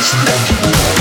It's